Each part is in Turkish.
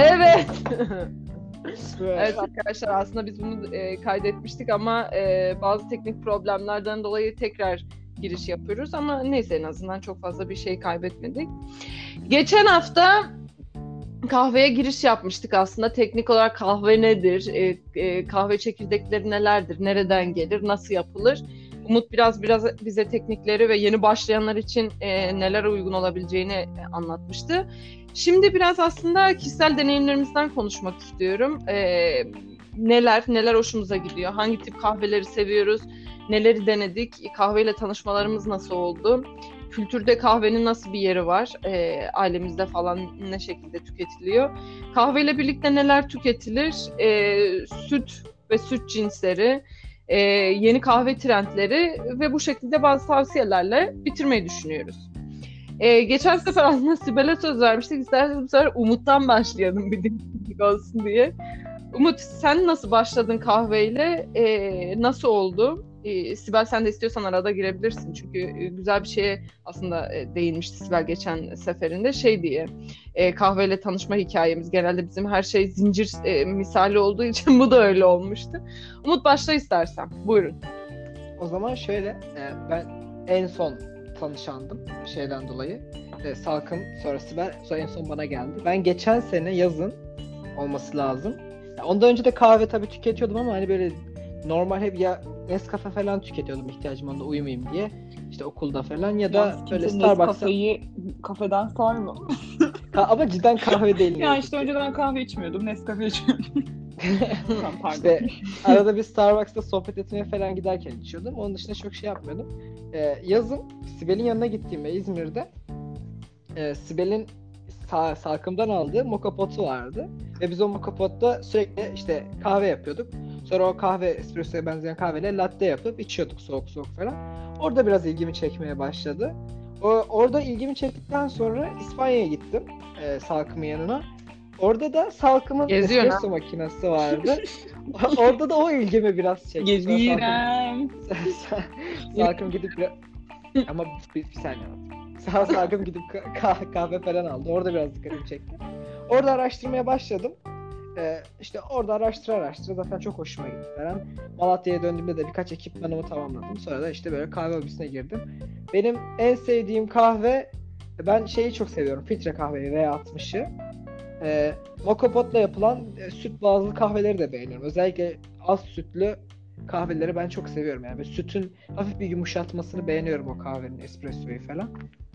Evet. evet arkadaşlar aslında biz bunu e, kaydetmiştik ama e, bazı teknik problemlerden dolayı tekrar giriş yapıyoruz ama neyse en azından çok fazla bir şey kaybetmedik. Geçen hafta kahveye giriş yapmıştık aslında. Teknik olarak kahve nedir? E, e, kahve çekirdekleri nelerdir? Nereden gelir? Nasıl yapılır? Umut biraz biraz bize teknikleri ve yeni başlayanlar için e, neler uygun olabileceğini e, anlatmıştı. Şimdi biraz aslında kişisel deneyimlerimizden konuşmak istiyorum. E, neler neler hoşumuza gidiyor? Hangi tip kahveleri seviyoruz? Neleri denedik? Kahveyle tanışmalarımız nasıl oldu? Kültürde kahvenin nasıl bir yeri var? E, ailemizde falan ne şekilde tüketiliyor? Kahveyle birlikte neler tüketilir? E, süt ve süt cinsleri, e, yeni kahve trendleri ve bu şekilde bazı tavsiyelerle bitirmeyi düşünüyoruz. E, geçen sefer aslında Sibel'e söz vermiştik. İsterseniz bu sefer Umut'tan başlayalım bir dinlik olsun diye. Umut sen nasıl başladın kahveyle? E, nasıl oldu? E, Sibel sen de istiyorsan arada girebilirsin. Çünkü e, güzel bir şeye aslında e, değinmişti Sibel geçen seferinde. Şey diye e, kahveyle tanışma hikayemiz. Genelde bizim her şey zincir e, misali olduğu için bu da öyle olmuştu. Umut başla istersen. Buyurun. O zaman şöyle e, ben en son tanışandım şeyden dolayı. E, Salkım sonra Sibel sonra en son bana geldi. Ben geçen sene yazın olması lazım. Ya ondan önce de kahve tabii tüketiyordum ama hani böyle normal hep ya Nescafe falan tüketiyordum ihtiyacım onda uyumayayım diye. İşte okulda falan ya da Yalnız böyle Starbucks'a. Nescafe'yi kafeden sayma. Ha, ama cidden kahve değil. ya işte önceden kahve içmiyordum. Nescafe içiyordum. İşte arada bir Starbucks'ta sohbet etmeye falan giderken içiyordum. Onun dışında çok şey yapmıyordum. Ee, yazın Sibel'in yanına gittiğimde İzmir'de e, Sibel'in sağ, salkımdan aldığı moka potu vardı. Ve biz o moka potta sürekli işte kahve yapıyorduk. Sonra o kahve espressoya benzeyen kahveyle latte yapıp içiyorduk soğuk soğuk falan. Orada biraz ilgimi çekmeye başladı. O, orada ilgimi çektikten sonra İspanya'ya gittim e, salkımın yanına. Orada da salkımın Geziyor espresso makinesi vardı. Orada da o ilgimi biraz çekti. Geziyorum. Salkım gidip ama bir, bir saniye Sağ Salkım gidip ka- kahve falan aldı. Orada biraz dikkatimi çekti. Orada araştırmaya başladım. Ee, işte orada araştıra araştıra zaten çok hoşuma gitti falan. Malatya'ya döndüğümde de birkaç ekipmanımı tamamladım. Sonra da işte böyle kahve hobisine girdim. Benim en sevdiğim kahve ben şeyi çok seviyorum. Filtre kahveyi V60'ı. Ee, Mokopot'la yapılan e, süt bazlı kahveleri de beğeniyorum. Özellikle az sütlü kahveleri ben çok seviyorum. Yani sütün hafif bir yumuşatmasını beğeniyorum o kahvenin espressoyu falan.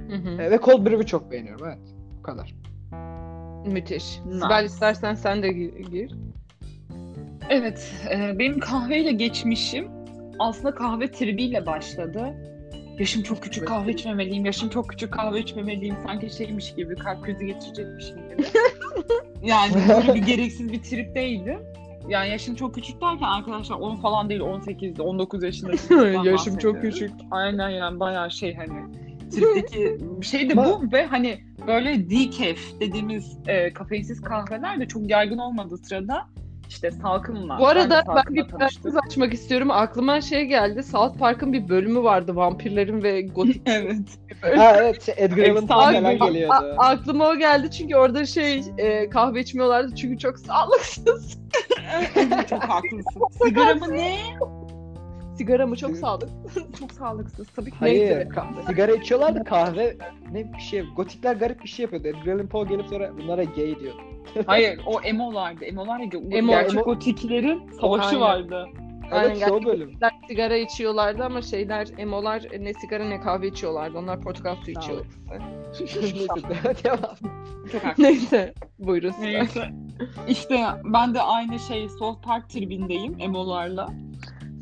Hı hı. Ee, ve cold brew'ü çok beğeniyorum. Evet. Bu kadar. Müthiş. Nice. Sibel istersen sen de gir. gir. Evet, e, benim kahveyle geçmişim aslında kahve tribiyle başladı. Yaşım çok küçük kahve içmemeliyim, yaşım çok küçük kahve içmemeliyim. Sanki şeymiş gibi, kalp krizi geçirecekmişim gibi. yani böyle bir gereksiz bir tripteydim. Yani yaşım çok küçük derken arkadaşlar 10 falan değil 18, 19 yaşında. Yaşım çok küçük. Aynen yani bayağı şey hani tripteki şey de bu ve hani böyle decaf dediğimiz e, kafeinsiz kahveler de çok yaygın olmadığı sırada işte salkımla. Bu arada ben, ben bir parantez açmak istiyorum. Aklıma şey geldi. South Park'ın bir bölümü vardı. Vampirlerin ve gotik Evet. Ha evet şey, Edgar Allan Poe geliyordu. A- aklıma o geldi çünkü orada şey e, kahve içmiyorlardı çünkü çok sağlıksız. çok haklısın. Sigara mı ne? Sigara mı çok sağlıksız. Çok sağlıksız. Tabii ki. Hayır, Neyse. ka- sigara içiyorlardı kahve ne bir şey. Gotikler garip bir şey yapıyordu. Edgar Allan Poe gelip sonra bunlara gay diyordu. Hayır o emolardı. Emolar ya. Emo- gerçek emo- gotiklerin savaşı Aynen. vardı. Aynen, Evet o bölüm. Sigara içiyorlardı ama şeyler, emolar ne sigara ne kahve içiyorlardı. Onlar portakal suyu içiyorlardı. Neyse. Buyurun. Neyse. İşte ben de aynı şey South Park tribindeyim emolarla.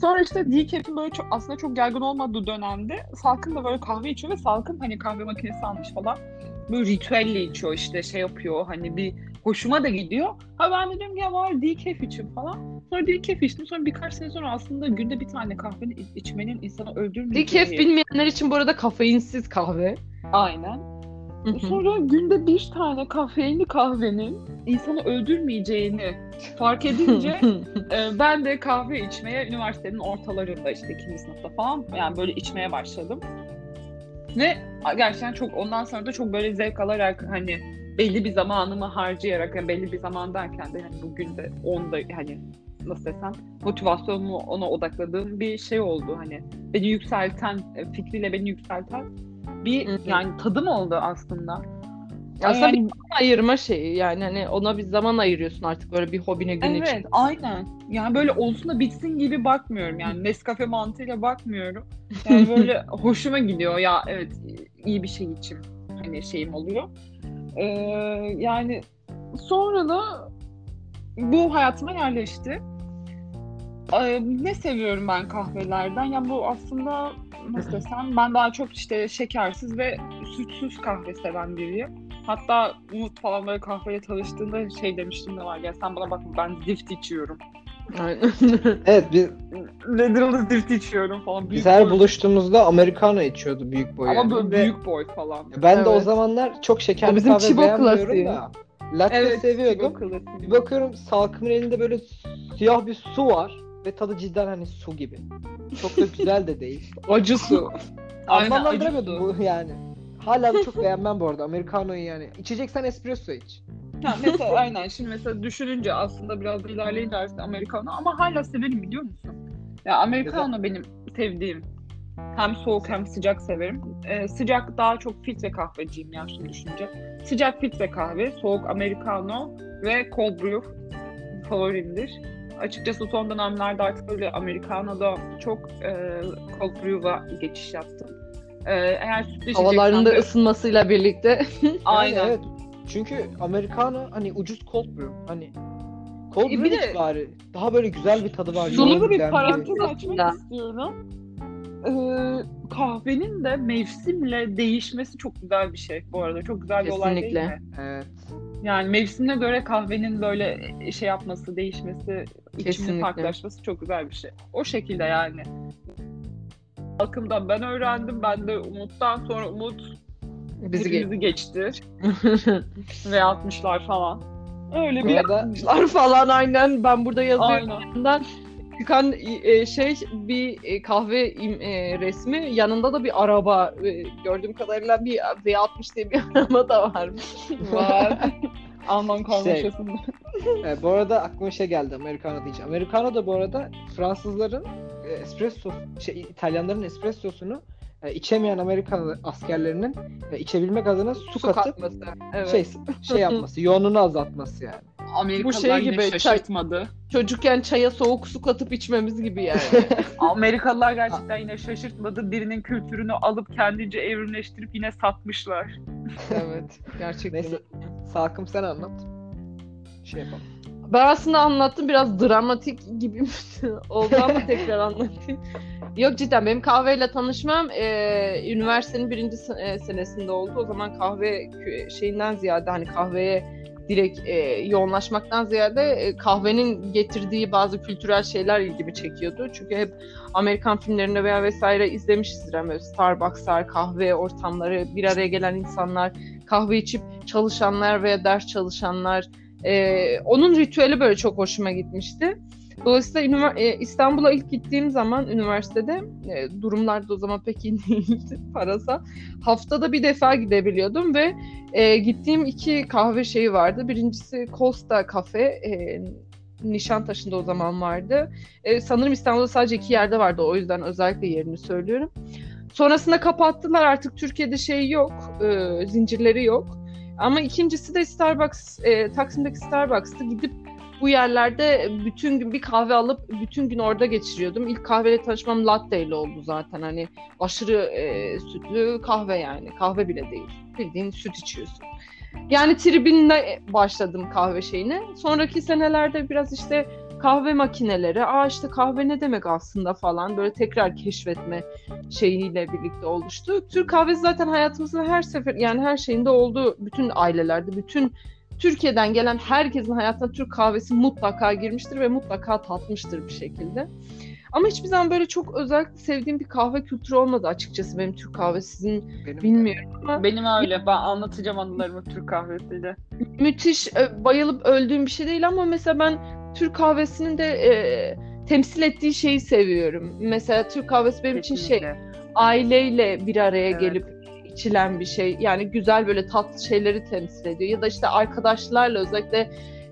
Sonra işte decaf'in böyle çok, aslında çok yaygın olmadığı dönemde Salkım da böyle kahve içiyor ve Salkım hani kahve makinesi almış falan. Böyle ritüelle içiyor işte şey yapıyor hani bir hoşuma da gidiyor. Ha ben de diyorum ki ya var decaf için falan. Sonra decaf içtim. Sonra birkaç sene sonra aslında günde bir tane kahve içmenin insanı öldürmeyeceği. Decaf bilmeyenler için bu arada kafeinsiz kahve. Aynen. Sonra günde bir tane kafeinli kahvenin insanı öldürmeyeceğini fark edince e, ben de kahve içmeye üniversitenin ortalarında işte ikinci sınıfta falan yani böyle içmeye başladım. Ve gerçekten çok ondan sonra da çok böyle zevk alarak hani belli bir zamanımı harcayarak yani belli bir zaman derken de yani bugün de onda hani nasıl desem motivasyonumu ona odakladığım bir şey oldu hani beni yükselten e, fikriyle beni yükselten bir Hı hı. yani tadım oldu aslında. Aslında Yani- bir zaman ayırma şeyi yani hani ona bir zaman ayırıyorsun artık böyle bir hobine gün Evet, için. aynen. Yani böyle olsun da bitsin gibi bakmıyorum. Yani Nescafe mantığıyla bakmıyorum. Yani böyle hoşuma gidiyor. Ya evet iyi bir şey için hani şeyim oluyor. Ee, yani sonra da bu hayatıma yerleşti. Ee, ne seviyorum ben kahvelerden? Ya bu aslında nasıl desem ben daha çok işte şekersiz ve sütsüz kahve seven biriyim. Hatta Umut falan böyle kahveyle tanıştığında şey demiştim de var ya sen bana bakma ben zift içiyorum. Aynen. Evet biz, Lederal'ı zift içiyorum falan. biz Büyük her boy. buluştuğumuzda Americano içiyordu büyük boy Ama yani. böyle Ve büyük boy falan. Ben de o Evet. zamanlar çok O şekerli bizim kahve Chibo beğenmiyorum da. Latte seviyordum. Bir bakıyorum Salkım'ın elinde böyle siyah bir su var ve tadı cidden hani su gibi. Çok da güzel de değil. Acı su. Anlamlandıramıyordum bu yani. Hala da çok beğenmem bu arada Americano'yu yani. İçeceksen espresso iç. Ha, mesela aynen şimdi mesela düşününce aslında biraz ilerleyince aslında Americano ama hala severim biliyor musun? Ya Americano benim sevdiğim. Hem soğuk hem sıcak severim. Ee, sıcak daha çok filtre kahveciyim ya şimdi düşününce. Sıcak filtre kahve, soğuk Americano ve cold brew favorimdir. Açıkçası son dönemlerde artık böyle Americano'da çok e, cold brew'a geçiş yaptım. Ee, eğer sütlü Havaların da de- ısınmasıyla birlikte. Aynen. Yani evet. Çünkü Americano hani ucuz cold brew. Hani cold E, brew de- bari. Daha böyle güzel bir tadı var. Da yoğun bir parantez açmak güzel. istiyorum. Ee, kahvenin de mevsimle değişmesi çok güzel bir şey bu arada. Çok güzel bir olay değil Kesinlikle. mi? Evet. Yani mevsimine göre kahvenin böyle şey yapması, değişmesi, Kesinlikle. farklılaşması çok güzel bir şey. O şekilde yani. Halkımdan ben öğrendim. Ben de Umut'tan sonra Umut Bizi hepimizi geçti. Ve 60'lar falan. Öyle bir arada Lar falan aynen ben burada yazıyorum. Aynen. Çıkan e, şey bir e, kahve e, resmi yanında da bir araba e, gördüğüm kadarıyla bir V60 diye bir araba da varmış. var. Alman karmaşasında. E, bu arada aklıma şey geldi Americano deyince. Americano da bu arada Fransızların e, espresso şey İtalyanların espressosunu e, içemeyen Amerikan askerlerinin e, içebilmek adına su, Su katıp katması. Evet. şey şey yapması, yoğunluğunu azaltması yani. Amerikalılar Bu şey gibi, şaşırtmadı. Çocukken çaya soğuk su katıp içmemiz gibi yani. Amerikalılar gerçekten yine şaşırtmadı. Birinin kültürünü alıp kendince evrimleştirip yine satmışlar. evet. Gerçekten. Neyse Salkım sen anlat. Şey yapalım. Ben aslında anlattım biraz dramatik gibi oldu ama tekrar anlatayım. Yok cidden benim kahveyle tanışmam e, üniversitenin birinci e, senesinde oldu. O zaman kahve şeyinden ziyade hani kahveye direkt e, yoğunlaşmaktan ziyade e, kahvenin getirdiği bazı kültürel şeyler ilgimi çekiyordu. Çünkü hep Amerikan filmlerinde veya vesaire izlemişizdir. Yani Starbucks'lar, kahve ortamları, bir araya gelen insanlar, kahve içip çalışanlar veya ders çalışanlar, ee, onun ritüeli böyle çok hoşuma gitmişti. Dolayısıyla e, İstanbul'a ilk gittiğim zaman üniversitede e, durumlar da o zaman pek iyi değildi parasal. Haftada bir defa gidebiliyordum ve e, gittiğim iki kahve şeyi vardı. Birincisi Costa Cafe. E, Nişantaşı'nda o zaman vardı. E, sanırım İstanbul'da sadece iki yerde vardı. O yüzden özellikle yerini söylüyorum. Sonrasında kapattılar. Artık Türkiye'de şey yok. e, zincirleri yok. Ama ikincisi de Starbucks, e, Taksim'deki Starbucks'tı. Gidip bu yerlerde bütün gün bir kahve alıp bütün gün orada geçiriyordum. İlk kahveyle tanışmam latte ile oldu zaten. Hani aşırı e, sütlü kahve yani. Kahve bile değil. Bildiğin süt içiyorsun. Yani tribinle başladım kahve şeyine. Sonraki senelerde biraz işte kahve makineleri, aa işte kahve ne demek aslında falan böyle tekrar keşfetme şeyiyle birlikte oluştu. Türk kahvesi zaten hayatımızın her sefer yani her şeyinde oldu. Bütün ailelerde, bütün Türkiye'den gelen herkesin hayatına Türk kahvesi mutlaka girmiştir ve mutlaka tatmıştır bir şekilde. Ama hiçbir zaman böyle çok özellikle sevdiğim bir kahve kültürü olmadı açıkçası benim Türk kahvesi. Sizin Benim de. bilmiyorum ama Benim öyle. Ben anlatacağım anılarımı Türk kahvesiyle. müthiş e, bayılıp öldüğüm bir şey değil ama mesela ben Türk kahvesinin de e, temsil ettiği şeyi seviyorum. Mesela Türk kahvesi benim için şey Kesinlikle. aileyle bir araya Evet. gelip içilen bir şey. Yani güzel böyle tatlı şeyleri temsil ediyor. Ya da işte arkadaşlarla özellikle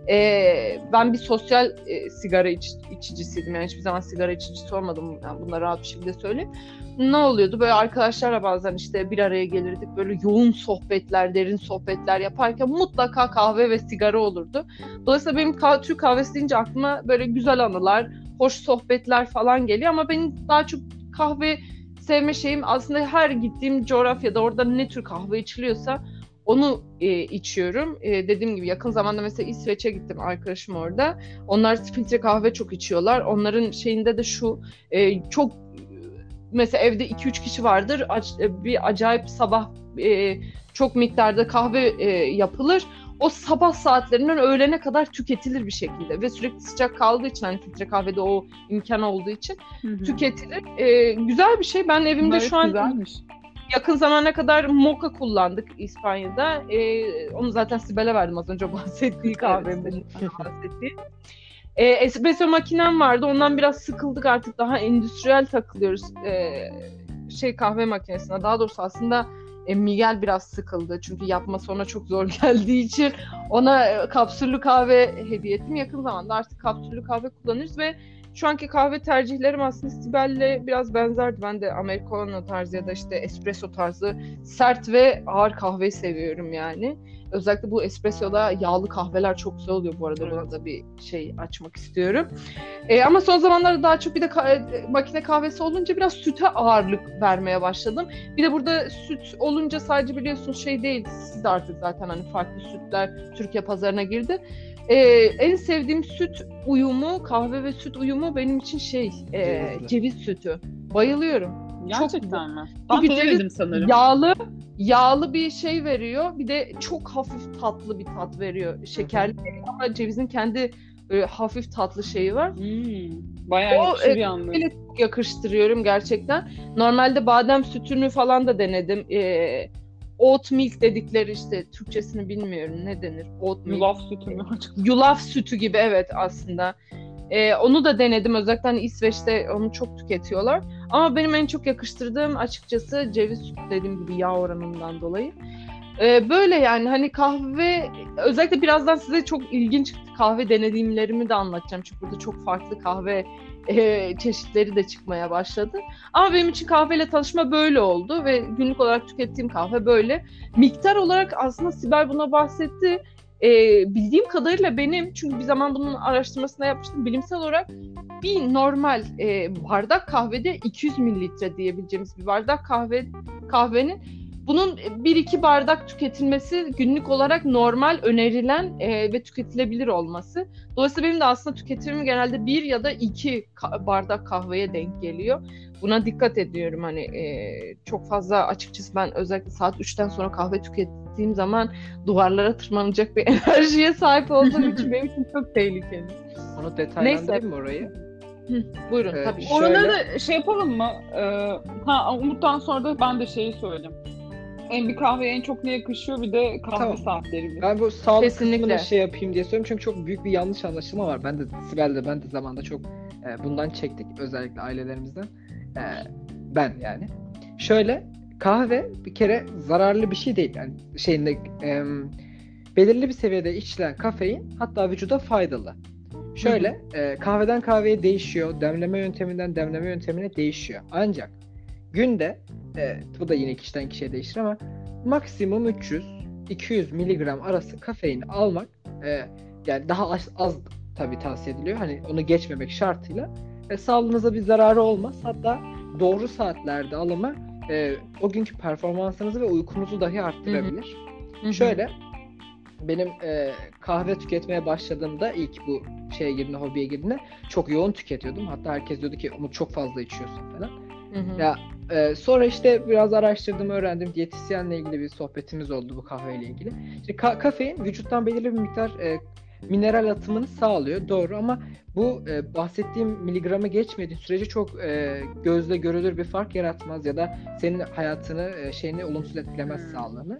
e, ben bir sosyal e, sigara iç, içicisiydim. Yani hiçbir zaman sigara içicisi olmadım. Yani bunları rahat bir şekilde söyleyeyim. Ne oluyordu? Böyle arkadaşlarla bazen işte bir araya gelirdik. Böyle yoğun sohbetler, derin sohbetler yaparken mutlaka kahve ve sigara olurdu. Dolayısıyla benim kah- Türk kahvesi deyince aklıma böyle güzel anılar, hoş sohbetler falan geliyor. Ama benim daha çok kahve sevme şeyim aslında her gittiğim coğrafyada orada ne tür kahve içiliyorsa onu e, içiyorum. E, dediğim gibi yakın zamanda mesela İsveç'e gittim arkadaşım orada. Onlar filtre kahve çok içiyorlar. Onların şeyinde de şu e, çok mesela evde 2-3 kişi vardır. A- bir acayip sabah e, çok miktarda kahve e, yapılır. O sabah saatlerinden öğlene kadar tüketilir bir şekilde ve sürekli sıcak kaldığı için hani filtre kahvede o imkan olduğu için Hı-hı. tüketilir. E, güzel bir şey. Ben evimde Evet, şu an güzelmiş. Yakın zamana kadar moka kullandık İspanya'da. Ee, onu zaten Sibel'e verdim az önce bahsettiği kahvemden bahsettiği. Ee, espresso makinem vardı. Ondan biraz sıkıldık artık. Daha endüstriyel takılıyoruz. Ee, şey kahve makinesine. Daha doğrusu aslında e, Miguel biraz sıkıldı. Çünkü yapması ona çok zor geldiği için ona e, kapsüllü kahve hediye ettim. Yakın zamanda artık kapsüllü kahve kullanırız ve şu anki kahve tercihlerim aslında Sibel'le biraz benzerdi. Ben de Americano tarzı ya da işte espresso tarzı sert ve ağır kahve seviyorum yani. Özellikle bu espressoda yağlı kahveler çok güzel oluyor bu arada. Buna da bir şey açmak istiyorum. E, ama son zamanlarda daha çok bir de ka- makine kahvesi olunca biraz süte ağırlık vermeye başladım. Bir de burada süt olunca sadece biliyorsunuz şey değil. Siz de artık zaten hani farklı sütler Türkiye pazarına girdi. Ee, en sevdiğim süt uyumu, kahve ve süt uyumu benim için şey, e, Cevizli. ceviz sütü. Bayılıyorum. Gerçekten mi? Ben Bir denemedim sanırım. Yağlı, yağlı bir şey veriyor. Bir de çok hafif tatlı bir tat veriyor. Şekerli ama cevizin kendi böyle hafif tatlı şeyi var. Hmm, bayağı O, yakışır e, yalnız. Çok yakıştırıyorum gerçekten. Normalde badem sütünü falan da denedim. Ee, oat milk dedikleri işte Türkçesini bilmiyorum ne denir. Oat milk. Yulaf sütü mü? Yulaf sütü gibi evet aslında. Ee, onu da denedim. Özellikle hani İsveç'te onu çok tüketiyorlar. Ama benim en çok yakıştırdığım açıkçası ceviz sütü dediğim gibi yağ oranından dolayı. Ee, böyle yani hani kahve özellikle birazdan size çok ilginç kahve deneyimlerimi de anlatacağım. Çünkü burada çok farklı kahve e, çeşitleri de çıkmaya başladı. Ama benim için kahveyle tanışma böyle oldu ve günlük olarak tükettiğim kahve böyle. Miktar olarak aslında Sibel buna bahsetti. Ee, bildiğim kadarıyla benim çünkü bir zaman bunun araştırmasını yapmıştım bilimsel olarak bir normal e, bardak kahvede 200 mililitre diyebileceğimiz bir bardak kahve kahvenin bunun 1-2 bardak tüketilmesi günlük olarak normal önerilen e, ve tüketilebilir olması. Dolayısıyla benim de aslında tüketimim genelde 1 ya da 2 ka- bardak kahveye denk geliyor. Buna dikkat ediyorum hani e, çok fazla açıkçası ben özellikle saat 3'ten sonra kahve tükettiğim zaman duvarlara tırmanacak bir enerjiye sahip olduğum için benim için çok tehlikeli. Onu detaylandırayım mı orayı? Buyurun Ee, tabii. şöyle- Oraları da şey yapalım mı? Ee, ha Umut'tan sonra da ben de şeyi söyleyeyim. En bir kahveye en çok ne yakışıyor bir de kahve Tamam. saatleri. Ben bu sağlık Kesinlikle. kısmını şey yapayım diye söylüyorum çünkü çok büyük bir yanlış anlaşılma var. Ben de Sibel'de ben de zamanda çok e, bundan çektik özellikle ailelerimizden. E, ben yani. Şöyle kahve bir kere zararlı bir şey değil. Yani şeyinde e, belirli bir seviyede içilen kafein hatta vücuda faydalı. Şöyle e, kahveden kahveye değişiyor, demleme yönteminden demleme yöntemine değişiyor. Ancak günde e, bu da yine kişiden kişiye değişir ama maksimum 300 200 miligram arası kafein almak e, yani daha az, az tabii tavsiye ediliyor. Hani onu geçmemek şartıyla e, sağlığınıza bir zararı olmaz. Hatta doğru saatlerde alımı e, o günkü performansınızı ve uykunuzu dahi arttırabilir. Hı hı. Şöyle benim e, kahve tüketmeye başladığımda ilk bu şeye girdiğinde, hobiye girdiğinde çok yoğun tüketiyordum. Hatta herkes diyordu ki Umut çok fazla içiyorsun falan. Hı hı. Ya e, sonra işte biraz araştırdım, öğrendim. Diyetisyenle ilgili bir sohbetimiz oldu bu kahveyle ilgili. İşte ka- kafein vücuttan belirli bir miktar e, mineral atımını sağlıyor. Doğru ama bu e, bahsettiğim miligramı geçmediği sürece çok e, gözle görülür bir fark yaratmaz ya da senin hayatını e, şeyini olumsuz etkilemez Hmm. sağlığını.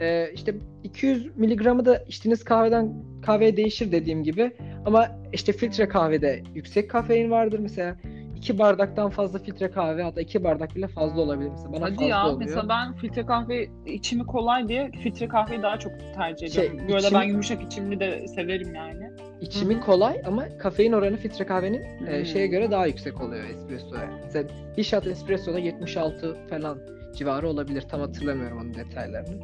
E, işte 200 miligramı da içtiğiniz kahveden kahveye değişir dediğim gibi ama işte filtre kahvede yüksek kafein vardır mesela iki bardaktan fazla filtre kahve hatta iki bardak bile fazla olabilir mesela. Bana Hadi fazla ya oluyor. mesela ben filtre kahve içimi kolay diye filtre kahveyi daha çok tercih Şey, ediyorum. Böyle içimi- ben yumuşak içimli de severim yani. İçimi Hı hı. kolay ama kafein oranı filtre kahvenin e, şeye göre daha yüksek oluyor espressoya. Mesela bir shot espressoda 76 falan civarı olabilir. Tam hatırlamıyorum onun detaylarını.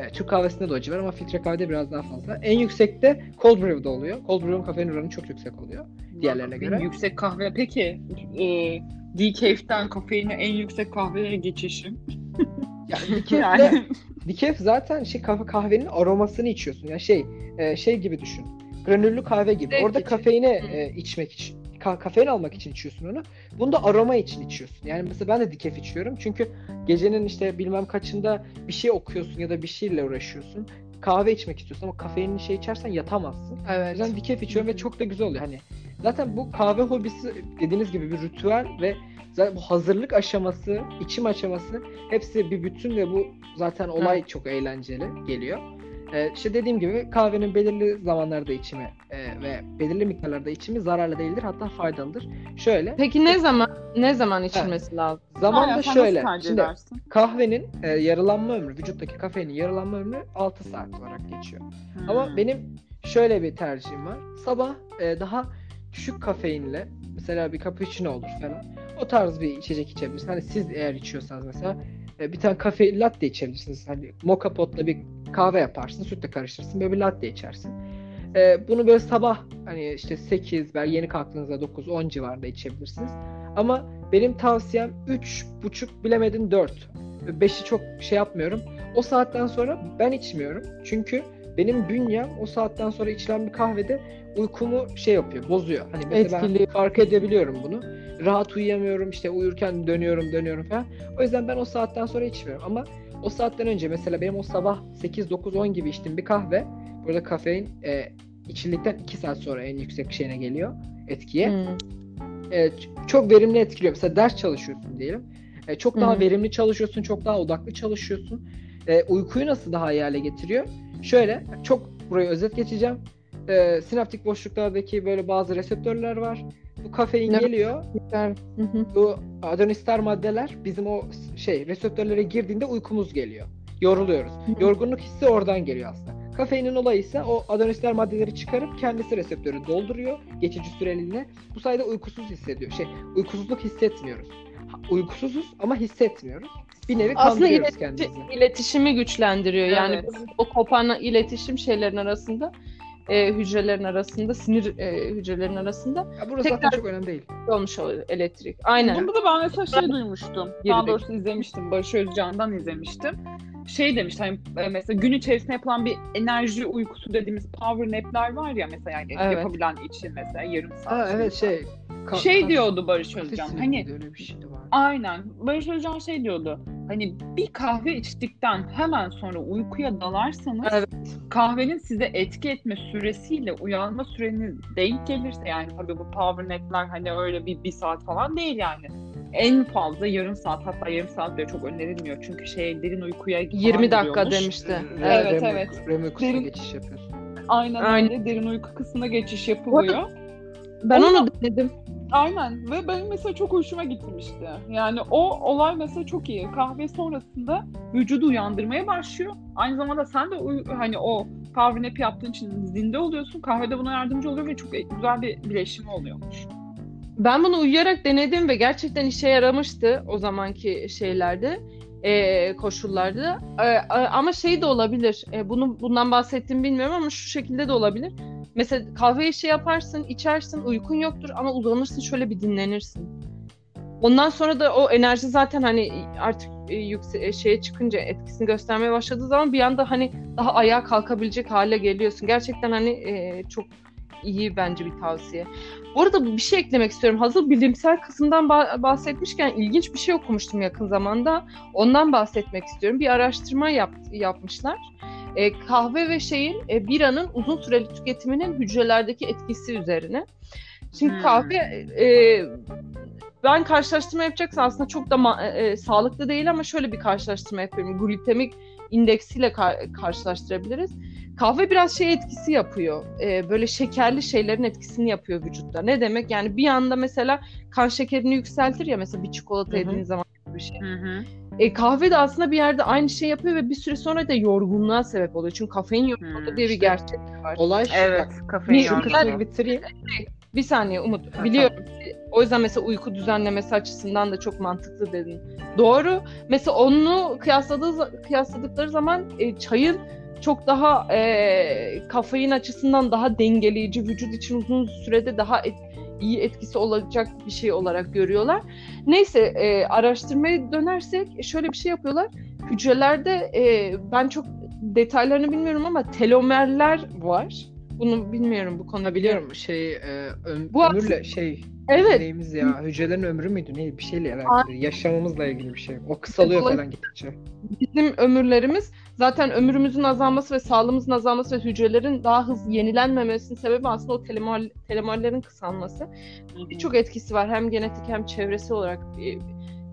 E, Türk kahvesinde de o civar ama filtre kahvede biraz daha fazla. En yüksekte cold brew'da oluyor. Cold brew'un kafein oranı çok yüksek oluyor. Diğerlerine göre. Yüksek kahve. Peki e, decafe'den kafeine en yüksek kahveye geçişim. Yani decaf'le Yani. Decaf zaten şey kahve kahvenin aromasını içiyorsun. Yani şey e, şey gibi düşün. Granüllü kahve gibi. Orada kafeini Hı. e, içmek için ka- kafein almak için içiyorsun onu. Bunda aroma için içiyorsun. Yani mesela ben de decaf içiyorum. Çünkü gecenin işte bilmem kaçında bir şey okuyorsun ya da bir şeyle uğraşıyorsun. Kahve içmek istiyorsun ama kafeinli şey içersen yatamazsın. O Evet. yüzden decaf içiyorum ve çok da güzel oluyor. Hani zaten bu kahve hobisi dediğiniz gibi bir ritüel ve zaten bu hazırlık aşaması, içim aşaması hepsi bir bütün ve bu zaten olay çok eğlenceli geliyor. Ee, işte dediğim gibi kahvenin belirli zamanlarda içimi e, ve belirli miktarlarda içimi zararlı değildir hatta faydalıdır. Şöyle Peki ne zaman ne zaman içilmesi lazım? Aynen, sen şöyle şimdi edersin? kahvenin e, yarılanma ömrü vücuttaki kafeinin yarılanma ömrü 6 saat olarak geçiyor. Ama Hmm. benim şöyle bir tercihim var. Sabah e, daha düşük kafeinle mesela bir cappuccino olur falan. O tarz bir içecek içebilirsiniz. Hani siz eğer içiyorsanız mesela e, bir tane kafe latte içebilirsiniz. Hani moka potla bir kahve yaparsın, sütle karıştırırsın, böyle bir latte içersin. E, bunu böyle sabah hani işte 8 belki yeni kalktığınızda 9 10 civarında içebilirsiniz. Ama benim tavsiyem 3,5 bilemedin 4. 5'i çok şey yapmıyorum. O saatten sonra ben içmiyorum. Çünkü benim bünyem o saatten sonra içilen bir kahvede uykumu şey yapıyor, bozuyor. Hani mesela ben Etkiliyor. fark edebiliyorum bunu. Rahat uyuyamıyorum, işte uyurken dönüyorum, dönüyorum falan. O yüzden ben o saatten sonra içmiyorum. Ama o saatten önce mesela benim o sabah 8, 9, 10 gibi içtiğim bir kahve, burada kafein e, içildikten 2 saat sonra en yüksek şeyine geliyor, etkiye. Hmm. E, çok verimli etkiliyor. Mesela ders çalışıyorsun diyelim. E, çok daha Hı. verimli çalışıyorsun, çok daha odaklı çalışıyorsun. E, uykuyu nasıl daha iyi hale getiriyor? Şöyle, çok burayı özet geçeceğim. E, sinaptik boşluklardaki böyle bazı reseptörler var. Bu kafein Evet. geliyor. Bu adonister maddeler bizim o şey reseptörlere girdiğinde uykumuz geliyor. Yoruluyoruz. Yorgunluk hissi oradan geliyor aslında. Kafeinin olayı ise o adonister maddeleri çıkarıp kendisi reseptörü dolduruyor geçici süreliğine. Bu sayede uykusuz hissediyor. Şey, uykusuzluk hissetmiyoruz. Uykusuzuz ama hissetmiyoruz. Bir nevi Aslında kandırıyoruz ileti- kendimizi. iletişimi güçlendiriyor. Yani Evet. o kopan iletişim şeylerin arasında e, hücrelerin arasında, sinir e, hücrelerin arasında Ya burası zaten tekrar- çok önemli değil. olmuş oluyor elektrik. Aynen. Bunda da ben mesela şey duymuştum. Daha Girdik. doğrusu izlemiştim. Barış Özcan'dan izlemiştim. Şey demiş hani e, mesela gün içerisinde yapılan bir enerji uykusu dediğimiz power nap'ler var ya mesela yani Evet. yapabilen için mesela yarım saat. Ha evet şey. ka- Şey diyordu Barış Özcan. Hani bir şey var. Aynen. Barış Özcan şey diyordu. Hani bir kahve içtikten hemen sonra uykuya dalarsanız Evet. kahvenin size etki etme süresiyle uyanma süreniz denk gelirse yani tabii bu power nap'ler hani öyle bir, bir saat falan değil yani. En fazla yarım saat hatta yarım saat bile çok önerilmiyor. Çünkü şey derin uykuya 20 dakika giriyormuş. demişti. Re- Evet, REM evet. REM uykusuna Derin- geçiş yapıyorsun. Aynen, Aynen. öyle. Derin uyku kısmına geçiş yapılıyor. Ben Ama- onu denedim. Aynen ve benim mesela çok hoşuma gitmişti. Yani o olay mesela çok iyi. Kahve sonrasında vücudu uyandırmaya başlıyor. Aynı zamanda sen de uy- hani o power nap yaptığın için zinde oluyorsun. Kahve de buna yardımcı oluyor ve çok güzel bir bileşimi oluyormuş. Ben bunu uyuyarak denedim ve gerçekten işe yaramıştı o zamanki şeylerde, e, koşullarda. E, ama şey de olabilir. E, bunu bundan bahsettim bilmiyorum ama şu şekilde de olabilir. Mesela kahveyi şey yaparsın, içersin, uykun yoktur ama uzanırsın şöyle bir dinlenirsin. Ondan sonra da o enerji zaten hani artık e, yükse e, şeye çıkınca etkisini göstermeye başladığı zaman bir anda hani daha ayağa kalkabilecek hale geliyorsun. Gerçekten hani e, çok iyi bence bir tavsiye. Bu arada bir şey eklemek istiyorum. Hazır bilimsel kısımdan bah- bahsetmişken ilginç bir şey okumuştum yakın zamanda. Ondan bahsetmek istiyorum. Bir araştırma yap- yapmışlar. E, kahve ve şeyin e, biranın uzun süreli tüketiminin hücrelerdeki etkisi üzerine. Şimdi Hmm. kahve e, ben karşılaştırma yapacaksam aslında çok da ma- e, sağlıklı değil ama şöyle bir karşılaştırma yapıyorum. Glisemik indeksiyle ka- karşılaştırabiliriz. kahve biraz şey etkisi yapıyor. E, böyle şekerli şeylerin etkisini yapıyor vücutta. Ne demek? Yani bir anda mesela kan şekerini yükseltir ya mesela bir çikolata Hı hı. yediğin zaman bir şey. Hı hı. E, kahve de aslında bir yerde aynı şey yapıyor ve bir süre sonra da yorgunluğa sebep oluyor. Çünkü kafein yorgunluğu Hmm, diye bir gerçek var. Olay şu. Evet, kafein yorgunluğu. bitireyim. Bir saniye Umut. Biliyorum. O yüzden mesela uyku düzenlemesi açısından da çok mantıklı dedin. Doğru. Mesela onu kıyasladığı kıyasladıkları zaman e, çayın çok daha e, kafein açısından daha dengeleyici, vücut için uzun sürede daha et- iyi etkisi olacak bir şey olarak görüyorlar. Neyse e, araştırmaya dönersek şöyle bir şey yapıyorlar. Hücrelerde e, ben çok detaylarını bilmiyorum ama telomerler var. Bunu bilmiyorum bu konuda biliyorum şey e, öm- Bu ömürle şey Evet. neyimiz ya hücrelerin ömrü müydü neydi bir şeyle alakalı yaşamamızla ilgili bir şey. O kısalıyor Olay- falan gittikçe. bizim ömürlerimiz zaten ömrümüzün azalması ve sağlığımızın azalması ve hücrelerin daha hızlı yenilenmemesinin sebebi aslında o telemol, telomerlerin kısalması. Birçok etkisi var hem genetik hem çevresel olarak e,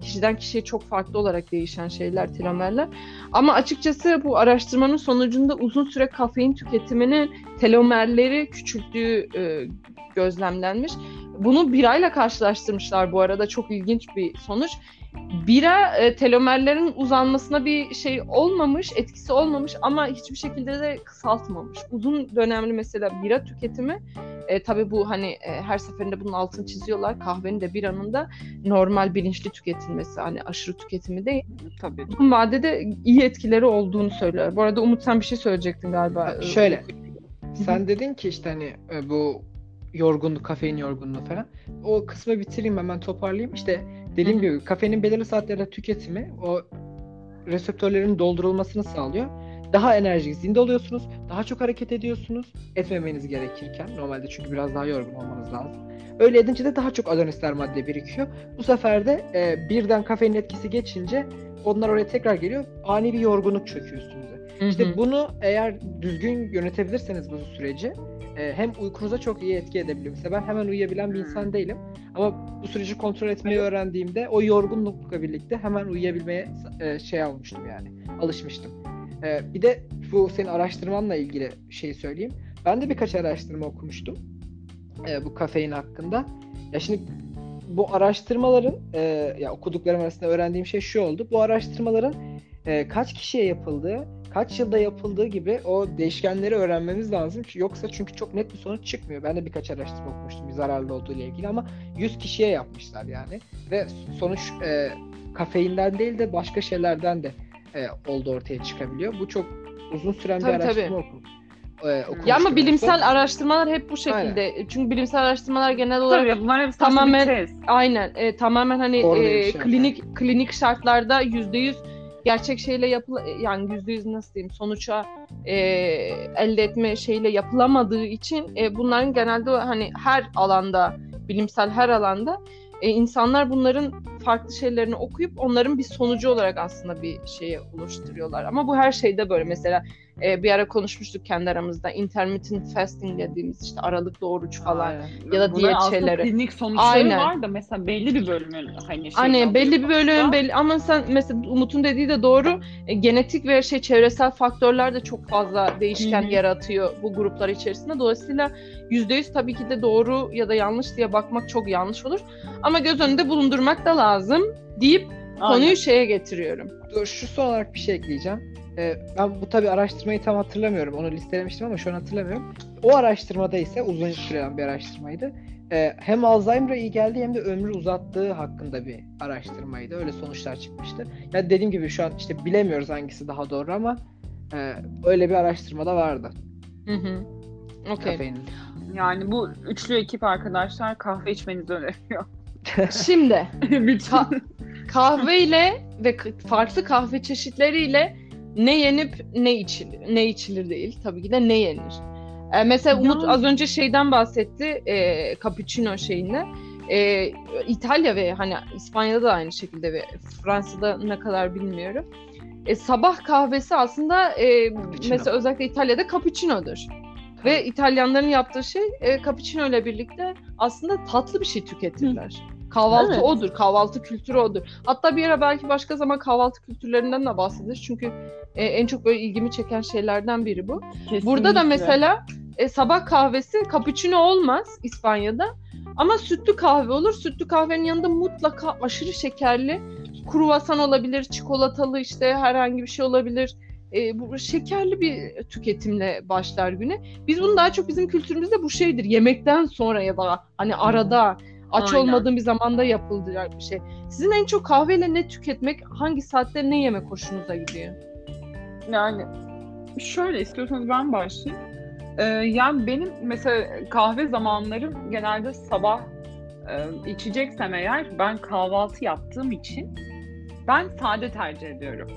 kişiden kişiye çok farklı olarak değişen şeyler telomerler. Ama açıkçası bu araştırmanın sonucunda uzun süre kafein tüketiminin telomerleri küçülttüğü e, gözlemlenmiş. Bunu birayla karşılaştırmışlar bu arada çok ilginç bir sonuç. Bira e, telomerlerin uzanmasına bir şey olmamış, etkisi olmamış ama hiçbir şekilde de kısaltmamış. Uzun dönemli mesela bira tüketimi e, tabii bu hani e, her seferinde bunun altını çiziyorlar. Kahvenin de biranın da normal bilinçli tüketilmesi hani aşırı tüketimi değil. Tabii. Uzun vadede iyi etkileri olduğunu söylüyor. Bu arada Umut sen bir şey söyleyecektin galiba. Şöyle. Sen dedin ki işte hani e, bu yorgunluk, kafein yorgunluğu falan. O kısmı bitireyim hemen toparlayayım. İşte dediğim gibi kafeinin belirli saatlerde tüketimi o reseptörlerin doldurulmasını sağlıyor. Daha enerjik, zinde oluyorsunuz. Daha çok hareket ediyorsunuz. Etmemeniz gerekirken. Normalde çünkü biraz daha yorgun olmanız lazım. Öyle edince de daha çok adonisler madde birikiyor. Bu sefer de e, birden kafeinin etkisi geçince onlar oraya tekrar geliyor. Ani bir yorgunluk çöküyor üstünüze. Hı hı. İşte bunu eğer düzgün yönetebilirseniz bu süreci e, hem uykunuza çok iyi etki edebiliyor. Mesela ben hemen uyuyabilen bir insan değilim. Ama bu süreci kontrol etmeyi öğrendiğimde o yorgunlukla birlikte hemen uyuyabilmeye e, şey almıştım yani. Alışmıştım. E, bir de bu senin araştırmanla ilgili şey söyleyeyim. Ben de birkaç araştırma okumuştum. E, bu kafein hakkında. Ya şimdi bu araştırmaların e, ya okuduklarım arasında öğrendiğim şey şu oldu. Bu araştırmaların e, kaç kişiye yapıldığı, kaç yılda yapıldığı gibi o değişkenleri öğrenmemiz lazım. Yoksa çünkü çok net bir sonuç çıkmıyor. Ben de birkaç araştırma okumuştum bir zararlı olduğu ile ilgili ama 100 kişiye yapmışlar yani. Ve sonuç e, kafeinden değil de başka şeylerden de e, oldu ortaya çıkabiliyor. Bu çok uzun süren Tabii, bir tabii. araştırma okum. E, Ya ama bilimsel son. araştırmalar hep bu şekilde. Çünkü bilimsel araştırmalar genel olarak Tabii Tamamen-. Aynen. e, tamamen hani e, şey klinik klinik şartlarda yüzde yüz gerçek şeyle yapıl yani yüzde yüz nasıl diyeyim sonuça e, elde etme şeyle yapılamadığı için e, bunların genelde hani her alanda bilimsel her alanda e, insanlar bunların farklı şeylerini okuyup onların bir sonucu olarak aslında bir şeyi oluşturuyorlar. Ama bu her şeyde böyle mesela e, bir ara konuşmuştuk kendi aramızda intermittent fasting dediğimiz işte aralıklı oruç falan. Aynen. Ya da Bunların diyet şeyleri. klinik sonuçları Aynen. var da mesela belli bir bölümün hani şey Hani belli bir bölüm alıyor. belli ama sen mesela Umut'un dediği de doğru. E, genetik ve şey çevresel faktörler de çok fazla değişken Hı hı. yaratıyor bu gruplar içerisinde. Dolayısıyla %100 tabii ki de doğru ya da yanlış diye bakmak çok yanlış olur. Ama göz önünde bulundurmak da lazım deyip Aynen. konuyu şeye getiriyorum. Dur şu son olarak bir şey ekleyeceğim. Ee, ben bu tabi araştırmayı tam hatırlamıyorum. Onu listelemiştim ama şu an hatırlamıyorum. O araştırmada ise uzun süren bir araştırmaydı. Ee, hem Alzheimer'a iyi geldi hem de ömrü uzattığı hakkında bir araştırmaydı. Öyle sonuçlar çıkmıştı. Ya dediğim gibi şu an işte bilemiyoruz hangisi daha doğru ama e, öyle bir araştırmada vardı. Hı hı. Okey. Kafeinin. Yani bu üçlü ekip arkadaşlar kahve içmenizi öneriyor. Şimdi Bütün. Ka- kahveyle ve k- farklı kahve çeşitleriyle ne yenip ne içilir, ne içilir değil. Tabii ki de ne yenir. Ee, mesela Umut Yani. az önce şeyden bahsetti, e, cappuccino şeyinde. E, İtalya ve hani İspanya'da da aynı şekilde ve Fransa'da ne kadar bilmiyorum. E, sabah kahvesi aslında e, Cappuccino. mesela özellikle İtalya'da cappuccino'dur. Ve İtalyanların yaptığı şey e, cappuccino ile birlikte aslında tatlı bir şey tüketirler. Kahvaltı Evet. odur. Kahvaltı kültürü odur. Hatta bir ara belki başka zaman kahvaltı kültürlerinden de bahsederiz. Çünkü e, en çok böyle ilgimi çeken şeylerden biri bu. Burada da Kesinlikle. mesela e, sabah kahvesi cappuccino olmaz İspanya'da. Ama sütlü kahve olur. Sütlü kahvenin yanında mutlaka aşırı şekerli kruvasan olabilir, çikolatalı işte herhangi bir şey olabilir. E, bu şekerli bir tüketimle başlar güne. Biz bunu daha çok bizim kültürümüzde bu şeydir. Yemekten sonra ya da hani arada aç Aynen. olmadığın bir zamanda yapılacak bir şey. Sizin en çok kahveyle ne tüketmek, hangi saatte ne yemek hoşunuza gidiyor? Yani şöyle istiyorsanız ben başlayayım. Ee, yani benim mesela kahve zamanlarım genelde sabah e, içeceksem eğer ben kahvaltı yaptığım için ben sade tercih ediyorum.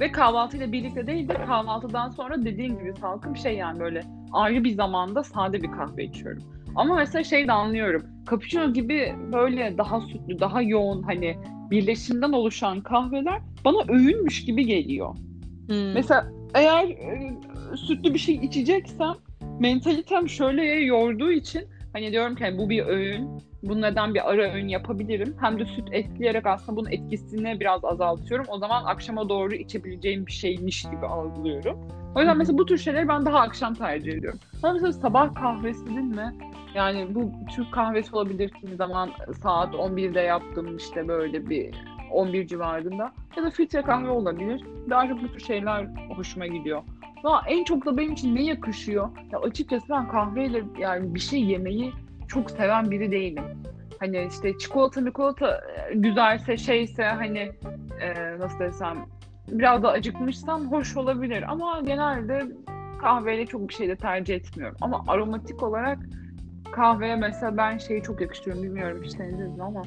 Ve kahvaltıyla birlikte değil de kahvaltıdan sonra dediğim gibi salkım şey yani böyle ayrı bir zamanda sade bir kahve içiyorum. Ama mesela şey de anlıyorum. Cappuccino gibi böyle daha sütlü, daha yoğun hani birleşimden oluşan kahveler bana öğünmüş gibi geliyor. Hmm. Mesela eğer e, sütlü bir şey içeceksem mentalitem şöyleye yorduğu için hani diyorum ki hani bu bir öğün. Bunu neden bir ara öğün yapabilirim? Hem de süt ekleyerek aslında bunun etkisini biraz azaltıyorum. O zaman akşama doğru içebileceğim bir şeymiş gibi algılıyorum. O yüzden mesela bu tür şeyleri ben daha akşam tercih ediyorum. Ama mesela sabah kahvesi değil mi? Yani bu Türk kahvesi olabilir kimi zaman saat 11'de yaptım işte böyle bir 11 civarında. Ya da filtre kahve olabilir. Daha çok bu tür şeyler hoşuma gidiyor. Ama en çok da benim için ne yakışıyor? Ya açıkçası ben kahveyle yani bir şey yemeyi çok seven biri değilim. Hani işte çikolata mikolata e, güzelse şeyse hani e, nasıl desem biraz da acıkmışsam hoş olabilir. Ama genelde kahveyle çok bir şey de tercih etmiyorum. Ama aromatik olarak kahveye mesela ben şeyi çok yakıştırıyorum. Bilmiyorum hiç denediniz mi ama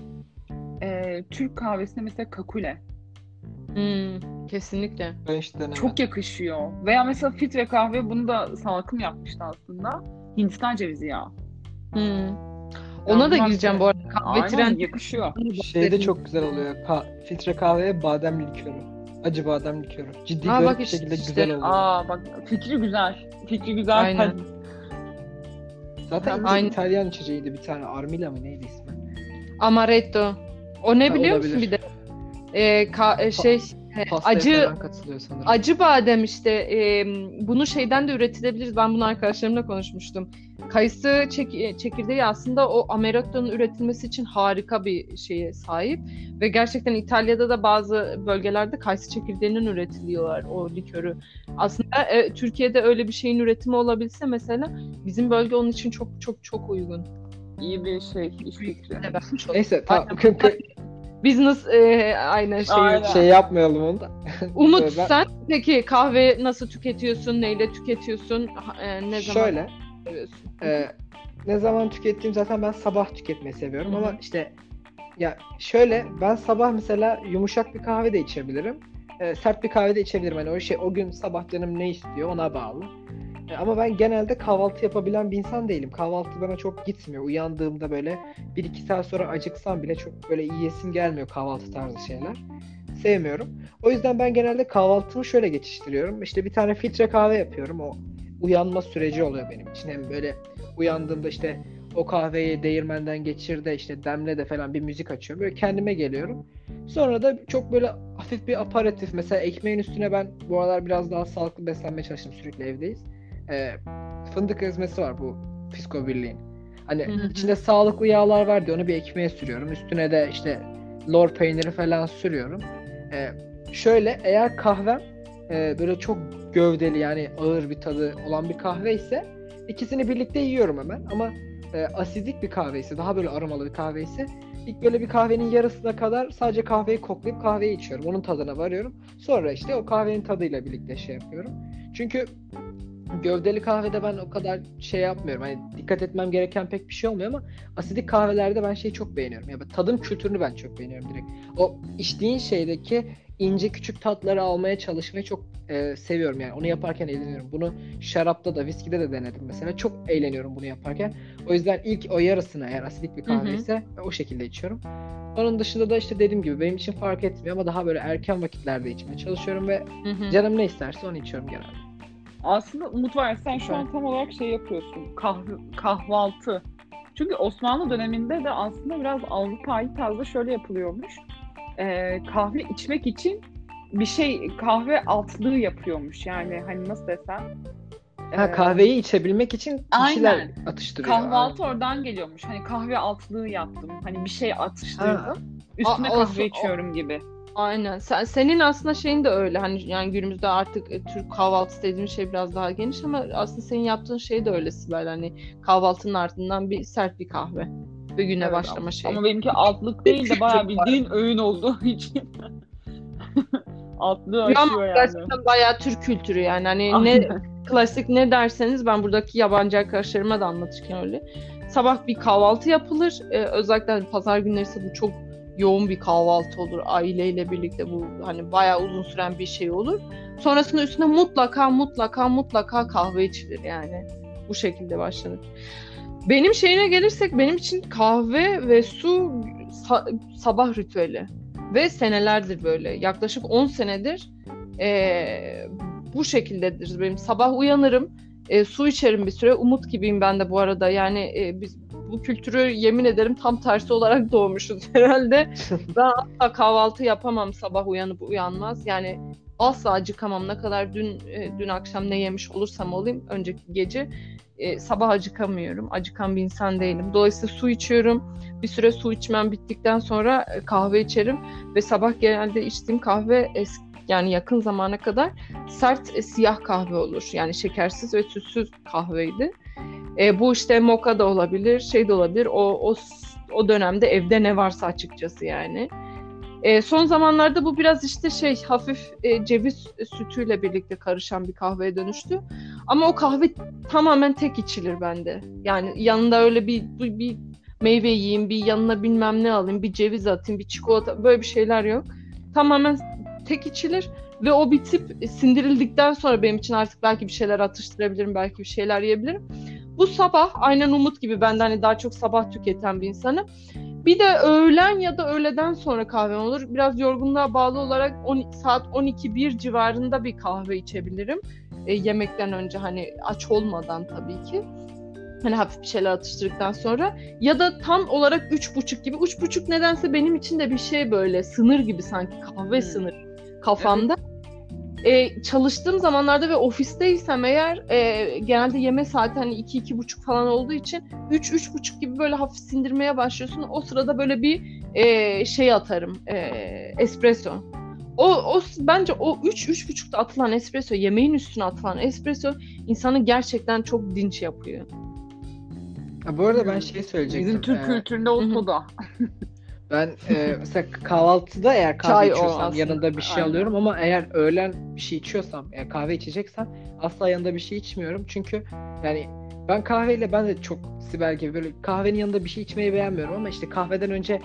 e, Türk kahvesinde mesela kakule. Hmm, kesinlikle. Ben hiç denemedim. Çok yakışıyor. Veya mesela filtre kahve bunu da salkım yapmıştı aslında. Hindistan cevizi yağı. Hmm. Ona da gireceğim bu arada. Kahve Aynen trend. yakışıyor. Şey de çok güzel oluyor. Ka- filtre kahveye badem likörü. Acı badem likörü. Ciddi Aa, bak bir işte- şekilde işte. güzel oluyor. Aa bak fikri güzel. Fikri güzel. Aynen. Zaten Aynen. İtalyan içeceğiydi bir tane. Armila mı neydi ismi? Amaretto. O ne Ha, biliyor musun olabilir. bir de? Ee, ka- e, şey e, Pastaya acı falan katılıyor sanırım. acı badem işte e, bunu şeyden de üretilebiliriz. Ben bunu arkadaşlarımla konuşmuştum. Kayısı çek- e, çekirdeği aslında o amaretto'nun üretilmesi için harika bir şeye sahip ve gerçekten İtalya'da da bazı bölgelerde kayısı çekirdeğinin üretiliyorlar o likörü. Aslında e, Türkiye'de öyle bir şeyin üretimi olabilse mesela bizim bölge onun için çok çok çok uygun. İyi bir şey, iş fikri. Neyse tamam. Business e, aynen şey. Aynen. şey yapmayalım onu da. Umut Ben- sen peki kahve nasıl tüketiyorsun? Neyle tüketiyorsun? E, ne zaman Şöyle. e, ne zaman tükettiğim zaten ben sabah tüketmeyi seviyorum Hı hı. ama işte ya şöyle ben sabah mesela yumuşak bir kahve de içebilirim. E, sert bir kahve de içebilirim. Hani o şey o gün sabah canım ne istiyor ona bağlı. E, ama ben genelde kahvaltı yapabilen bir insan değilim. Kahvaltı bana çok gitmiyor. Uyandığımda böyle 1-2 saat sonra acıksam bile çok böyle yiyesim gelmiyor kahvaltı tarzı şeyler. Sevmiyorum. O yüzden ben genelde kahvaltımı şöyle geçiştiriyorum. İşte bir tane filtre kahve yapıyorum. O uyanma süreci oluyor benim için. Hem böyle uyandığımda işte o kahveyi değirmenden geçir de işte demle de falan bir müzik açıyorum. Böyle kendime geliyorum. Sonra da çok böyle hafif bir aparatif. Mesela ekmeğin üstüne ben bu aralar biraz daha sağlıklı beslenmeye çalıştım. Sürekli evdeyiz. Ee, fındık ezmesi var bu Fisko Birliği'nin. Hani içinde sağlıklı yağlar var diye onu bir ekmeğe sürüyorum. Üstüne de işte lor peyniri falan sürüyorum. Ee, şöyle eğer kahvem e, böyle çok gövdeli yani ağır bir tadı olan bir kahve ise ikisini birlikte yiyorum hemen ama e, asidik bir kahve ise daha böyle aromalı bir kahve ise ilk böyle bir kahvenin yarısına kadar sadece kahveyi koklayıp kahveyi içiyorum. Onun tadına varıyorum. Sonra işte o kahvenin tadıyla birlikte şey yapıyorum. Çünkü gövdeli kahvede ben o kadar şey yapmıyorum. Hani dikkat etmem gereken pek bir şey olmuyor ama asidik kahvelerde ben şeyi çok beğeniyorum. Ya tadım kültürünü ben çok beğeniyorum direkt. O içtiğin şeydeki ince küçük tatları almaya çalışmayı çok e, seviyorum yani. Onu yaparken eğleniyorum. Bunu şarapta da, viskide de denedim mesela. Çok eğleniyorum bunu yaparken. O yüzden ilk o yarısını eğer asidik bir kahve ise o şekilde içiyorum. Onun dışında da işte dediğim gibi benim için fark etmiyor ama daha böyle erken vakitlerde içmeye çalışıyorum ve Hı hı. canım ne isterse onu içiyorum genelde. Aslında Umut var sen şu an tam olarak şey yapıyorsun. Kahve, kahvaltı Çünkü Osmanlı döneminde de aslında biraz Avrupa'yı tarzda şöyle yapılıyormuş. Ee, kahve içmek için bir şey kahve altlığı yapıyormuş. Yani hani nasıl desem. Ha, ee, kahveyi içebilmek için kişiler Aynen. atıştırıyor. Kahvaltı oradan geliyormuş. Hani kahve altlığı yaptım. Hani bir şey atıştırdım. Ha. Üstüne Aa, kahve o- içiyorum gibi. Aynen. Sen, senin aslında şeyin de öyle. Hani yani günümüzde artık e, Türk kahvaltısı dediğim şey biraz daha geniş ama aslında senin yaptığın şey de öyle Sibel. Hani kahvaltının ardından bir sert bir kahve ve güne Evet, başlama şeyi. Ama benimki altlık değil de bayağı bildiğin öğün olduğu için. Altlığı Ya ama aşıyor yani. gerçekten bayağı Türk kültürü yani. Hani ne Aynen. klasik ne derseniz ben buradaki yabancı arkadaşlarıma da anlatırken öyle. Sabah bir kahvaltı yapılır. Ee, özellikle hani pazar günleri ise bu çok yoğun bir kahvaltı olur. Aileyle birlikte bu hani bayağı uzun süren bir şey olur. Sonrasında üstüne mutlaka mutlaka mutlaka kahve içilir yani. Bu şekilde başlanır. Benim şeyine gelirsek benim için kahve ve su sa- sabah ritüeli. Ve senelerdir böyle. Yaklaşık 10 senedir eee, bu şekildedir benim. Sabah uyanırım, e, su içerim bir süre. Umut gibiyim ben de bu arada. Yani e, biz bu kültürü yemin ederim tam tersi olarak doğmuşuz herhalde. ben asla kahvaltı yapamam sabah uyanıp uyanmaz. Yani asla acıkamam. Ne kadar dün e, dün akşam ne yemiş olursam olayım önceki gece e, sabah acıkamıyorum. Acıkan bir insan değilim. Dolayısıyla su içiyorum. Bir süre su içmem bittikten sonra e, kahve içerim ve sabah genelde içtiğim kahve es- yani yakın zamana kadar sert e, siyah kahve olur. Yani şekersiz ve sütsüz kahveydi. E, bu işte moka da olabilir, şey de olabilir. O o o dönemde evde ne varsa açıkçası yani. E, son zamanlarda bu biraz işte şey hafif e, ceviz sütüyle birlikte karışan bir kahveye dönüştü. Ama o kahve tamamen tek içilir bende. Yani yanında öyle bir bir, bir meyve yiyeyim, bir yanına bilmem ne alayım, bir ceviz atayım, bir çikolata böyle bir şeyler yok. Tamamen tek içilir ve o bitip sindirildikten sonra benim için artık belki bir şeyler atıştırabilirim, belki bir şeyler yiyebilirim. Bu sabah aynen Umut gibi ben de hani daha çok sabah tüketen bir insanım. Bir de öğlen ya da öğleden sonra kahvem olur. Biraz yorgunluğa bağlı olarak 10, saat 12-1 civarında bir kahve içebilirim. E, yemekten önce hani aç olmadan tabii ki. Hani hafif bir şeyler atıştırdıktan sonra. Ya da tam olarak üç buçuk gibi. Üç buçuk nedense benim için de bir şey böyle sınır gibi sanki kahve Hmm. sınır kafamda. E, çalıştığım zamanlarda ve ofisteysem eğer e, genelde yeme saati hani iki iki buçuk falan olduğu için üç üç buçuk gibi böyle hafif sindirmeye başlıyorsun. O sırada böyle bir e, şey atarım. E, espresso. O, o bence o 3 üç, buçukta atılan espresso, yemeğin üstüne atılan espresso insanı gerçekten çok dinç yapıyor. Ha, bu arada ben şey söyleyecektim. Bizim Türk Ee, kültüründe o Hı hı. soda. Ben e, mesela kahvaltıda eğer kahve Çay içiyorsam yanında bir şey Aynen. alıyorum ama eğer öğlen bir şey içiyorsam, yani kahve içeceksem asla yanında bir şey içmiyorum. Çünkü yani ben kahveyle ben de çok Sibel gibi böyle kahvenin yanında bir şey içmeyi beğenmiyorum ama işte kahveden önce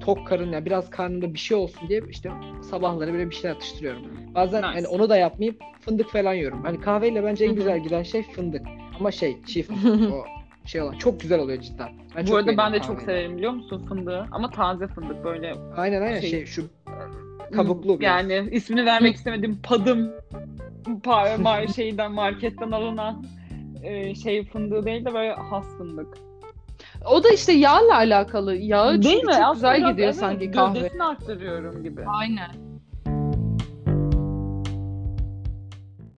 tok karın ya biraz karnımda bir şey olsun diye işte sabahları böyle bir şeyler atıştırıyorum. Bazen Nice. hani onu da yapmayıp fındık falan yiyorum. Hani kahveyle bence en güzel giden şey fındık. Ama şey fındık o şey olan çok güzel oluyor cidden. Ben Bu arada ben de çok kahveyi. severim biliyor musun fındığı? Ama taze fındık böyle. Aynen aynen Şey- şey, şu kabuklu biraz. Yani ismini vermek istemedim. Padım. Pa- ma- şeyden marketten alınan e, şey fındığı değil de böyle has fındık. O da işte yağla alakalı. Yağı Değil çünkü mi? çok Aslında güzel biraz, gidiyor evet, sanki kahve. Gövdesini arttırıyorum gibi. Aynen.